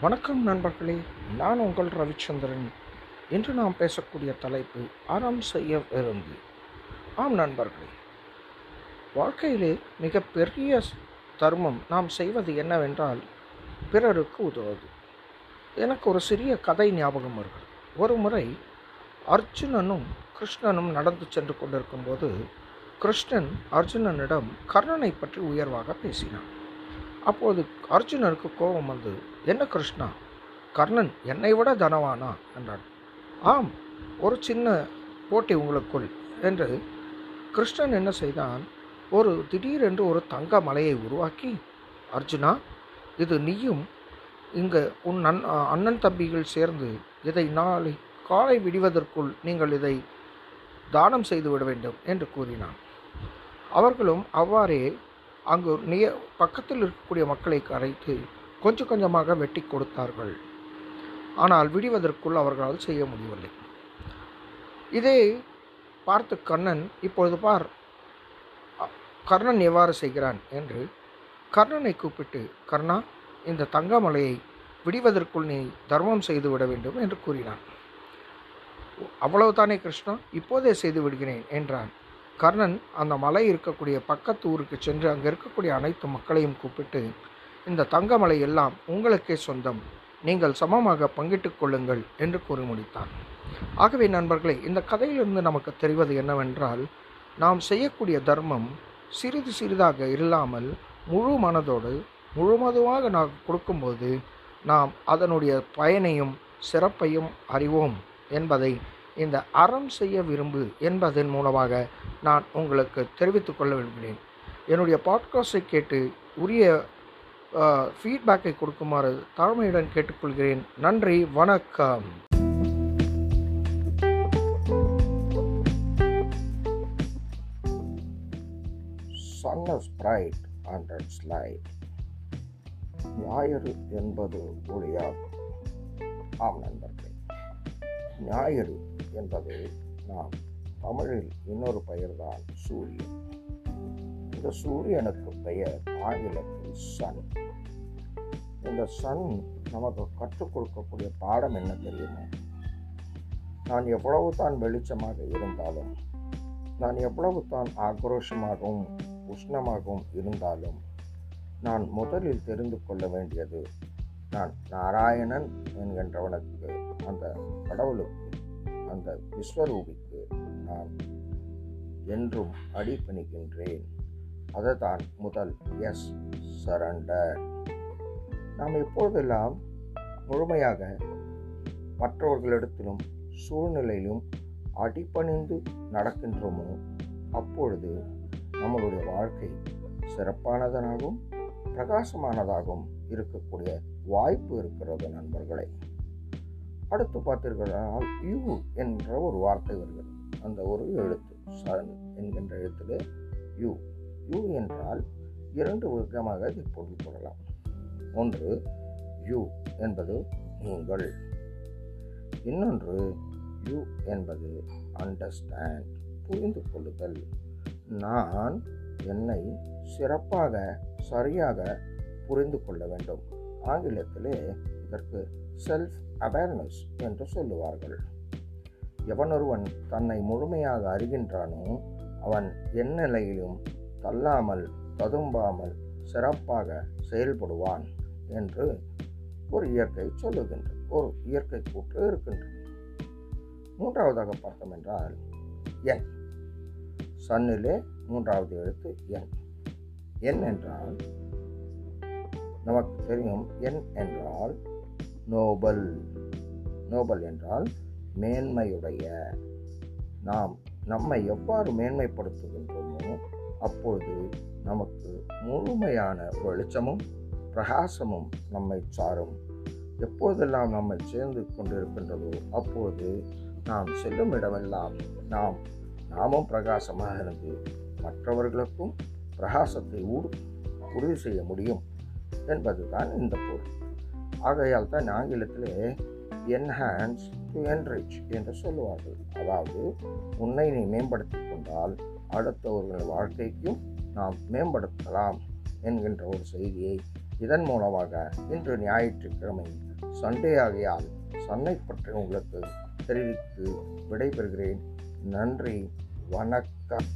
வணக்கம் நண்பர்களே நான் உங்கள் ரவிச்சந்திரன். இன்று நாம் பேசக்கூடிய தலைப்பு அறம் செய்ய விரும்பி. ஆம் நண்பர்களே வாழ்க்கையிலே மிகப்பெரிய தர்மம் நாம் செய்வது என்னவென்றால் பிறருக்கு உதவுவது. எனக்கு ஒரு சிறிய கதை ஞாபகம் வருகிறது. ஒரு முறை அர்ஜுனனும் கிருஷ்ணனும் நடந்து சென்று கொண்டிருக்கும்போது கிருஷ்ணன் அர்ஜுனனிடம் கர்ணனை பற்றி உயர்வாக பேசினான். அப்போது அர்ஜுனனுக்கு கோபம் வந்து என்ன கிருஷ்ணா? கர்ணன் என்னை விட தனவானா? என்றான். ஆம் ஒரு சின்ன போட்டி உங்களுக்குள் என்று கிருஷ்ணன் என்ன செய்தான்? ஒரு திடீரென்று ஒரு தங்க மலையை உருவாக்கி அர்ஜுனா இது நீயும் இங்கே உன் நன் அண்ணன் தம்பிகள் சேர்ந்து இதை நாளை காலை விடுவதற்குள் நீங்கள் இதை தானம் செய்து விட வேண்டும் என்று கூறினான். அவர்களும் அவ்வாறே அங்கு நிய பக்கத்தில் இருக்கக்கூடிய மக்களை கரைத்து கொஞ்சம் கொஞ்சமாக வெட்டி கொடுத்தார்கள். ஆனால் விடுவதற்குள் அவர்களால் செய்ய முடியவில்லை. இதை பார்த்து கர்ணன் இப்பொழுது பார் கர்ணன் எவ்வாறு செய்கிறான்? என்று கர்ணனை கூப்பிட்டு கர்ணா இந்த தங்கமலையை விடுவதற்குள் நீ தர்மம் செய்து விட வேண்டும் என்று கூறினான். அவ்வளவுதானே கிருஷ்ணா இப்போதே செய்து விடுகிறேன் என்றான். கர்ணன் அந்த மலை இருக்கக்கூடிய பக்கத்து ஊருக்கு சென்று அங்கே இருக்கக்கூடிய அனைத்து மக்களையும் கூப்பிட்டு இந்த தங்கமலை எல்லாம் உங்களுக்கே சொந்தம். நீங்கள் சமமாக பங்கிட்டுக் கொள்ளுங்கள் என்று கூறி முடித்தான். ஆகவே நண்பர்களே இந்த கதையிலிருந்து நமக்கு தெரிவது என்னவென்றால் நாம் செய்யக்கூடிய தர்மம் சிறிது சிறிதாக இல்லாமல் முழு மனதோடு முழுமதுவாக நாம் கொடுக்கும்போது நாம் அதனுடைய பயனையும் சிறப்பையும் அறிவோம் என்பதை இந்த அறம் செய்ய விரும்பு என்பதன் மூலமாக நான் உங்களுக்கு தெரிவித்துக் கொள்ள விரும்புகிறேன். என்னுடைய பாட்காஸ்டை கேட்டு உரிய ஃபீட்பேக்கை கொடுக்குமாறு தாழ்மையுடன் கேட்டுக்கொள்கிறேன். நன்றி வணக்கம். சன் இஸ் அண்ட் இட்ஸ் ஞாயிறு என்பது ஒளியாகும். ஆம் நண்பர்களே ஞாயிறு என்பது நாம் தமிழில் இன்னொரு பெயர்தான் சூரியன் இந்த சூரியனுக்கு பெயர் ஆங்கிலத்தில் சன் இந்த சன் நமக்கு கற்றுக் கொடுக்கக்கூடிய பாடம் என்ன தெரியுமா? நான் எவ்வளவு தான் வெளிச்சமாக இருந்தாலும் நான் எவ்வளவு தான் ஆக்ரோஷமாகவும் உஷ்ணமாகவும் இருந்தாலும் நான் முதலில் தெரிந்து கொள்ள வேண்டியது நான் நாராயணன் என்கின்றவனுக்கு அந்த கடவுளுக்கு அந்த விஸ்வரூபிக்கு நான் என்றும் அடிபணிக்கின்றேன் அதுதான் முதல் எஸ் சரண்டர். நாம் எப்பொழுதெல்லாம் முழுமையாக மற்றவர்களிடத்திலும் சூழ்நிலையிலும் அடிபணிந்து நடக்கின்றோமோ அப்பொழுது நம்மளுடைய வாழ்க்கை சிறப்பானதனாகவும் பிரகாசமானதாகவும் இருக்கக்கூடிய வாய்ப்பு இருக்கிறது நண்பர்களே. அடுத்து பார்த்தீர்களால் யூ என்ற ஒரு வார்த்தை வருகிறது. அந்த ஒரு எழுத்து சன் என்கின்ற எழுத்தில் யூ. யூ என்றால் இரண்டு விதமாக இதை பொருள் கொள்ளலாம். ஒன்று யூ என்பது நீங்கள். இன்னொன்று யூ என்பது அண்டர்ஸ்டாண்ட் புரிந்து கொள்ளுதல். நான் என்னை சிறப்பாக சரியாக புரிந்து கொள்ள வேண்டும். ஆங்கிலத்திலே இதற்கு செல்ஃப் அவேர்னஸ் என்று சொல்லுவார்கள். எவனொருவன் தன்னை முழுமையாக அறிகின்றானோ அவன் எந்நிலையிலும் தள்ளாமல் ததும்பாமல் சிறப்பாக செயல்படுவான் என்று ஒரு இயற்கை சொல்லுகின்றது ஒரு இயற்கை கூற்று இருக்கின்றது. மூன்றாவதாக பார்த்தோம் என்றால் என் சன்னிலே மூன்றாவது எழுத்து என் என் என்றால் நமக்கு தெரியும் என் என்றால் நோபல். நோபல் என்றால் மேன்மையுடைய. நாம் நம்மை எவ்வாறு மேன்மைப்படுத்துகின்றோமோ அப்பொழுது நமக்கு முழுமையான வெளிச்சமும் பிரகாசமும் நம்மை சாரும். எப்போதெல்லாம் நம்மை சேர்ந்து கொண்டிருக்கின்றதோ அப்பொழுது நாம் செல்லும் இடமெல்லாம் நாம் நாமும் பிரகாசமாக இருந்து மற்றவர்களுக்கும் பிரகாசத்தை உறுதி செய்ய முடியும் என்பதுதான் இந்த பொருள். ஆகையால் தான் ஆங்கிலத்திலே என்ஹான்ஸ் டு என்ரிச் என்று சொல்லுவார்கள். அதாவது உன்னை நீ மேம்படுத்திக் கொண்டால் அடுத்தவர்கள் வாழ்க்கைக்கும் நாம் மேம்படுத்தலாம் என்கின்ற ஒரு செய்தியை இதன் மூலமாக இன்று ஞாயிற்றுக்கிழமை சண்டே ஆகையால் சண்டை பற்றி உங்களுக்கு தெரிவித்து விடைபெறுகிறேன். நன்றி வணக்கம்.